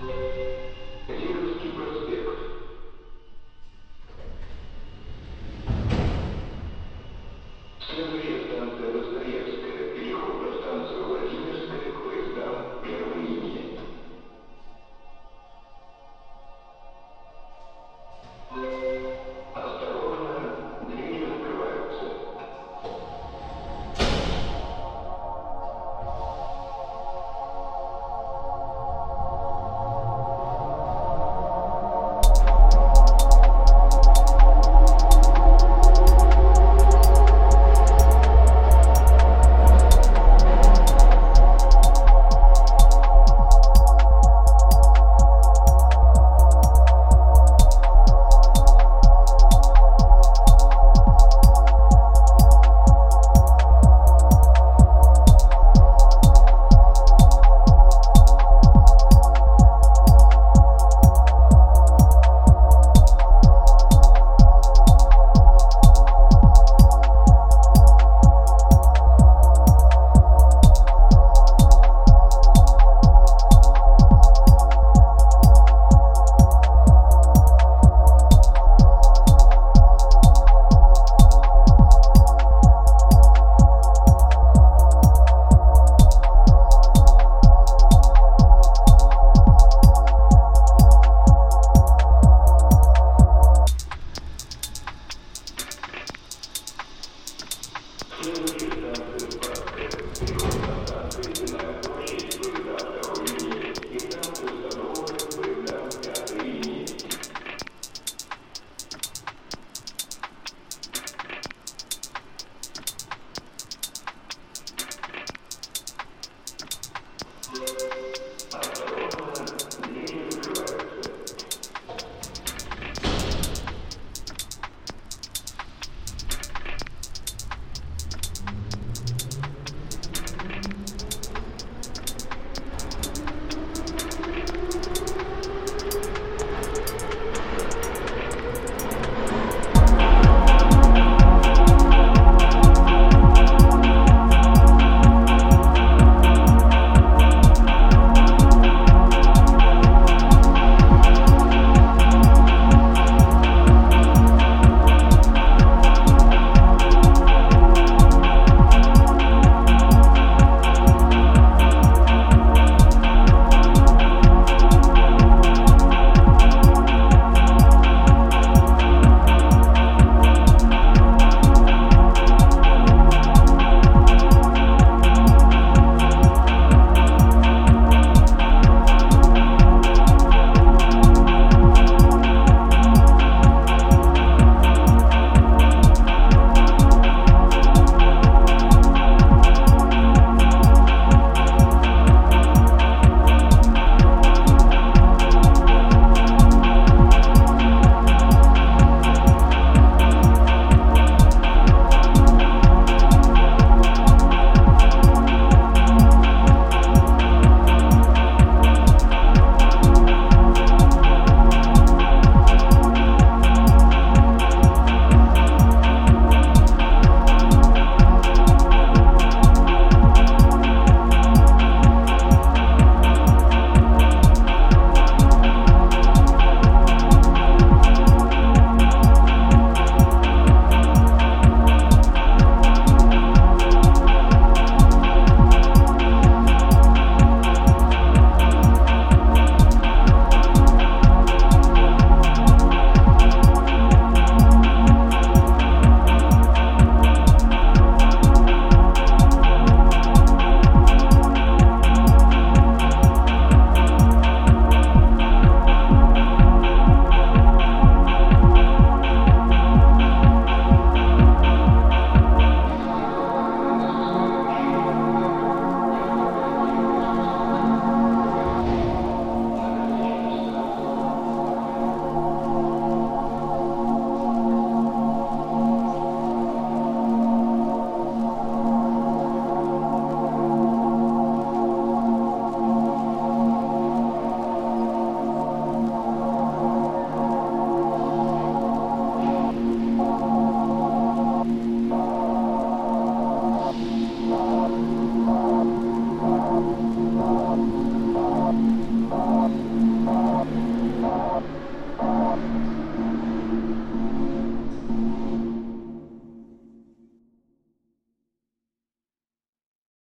Yeah.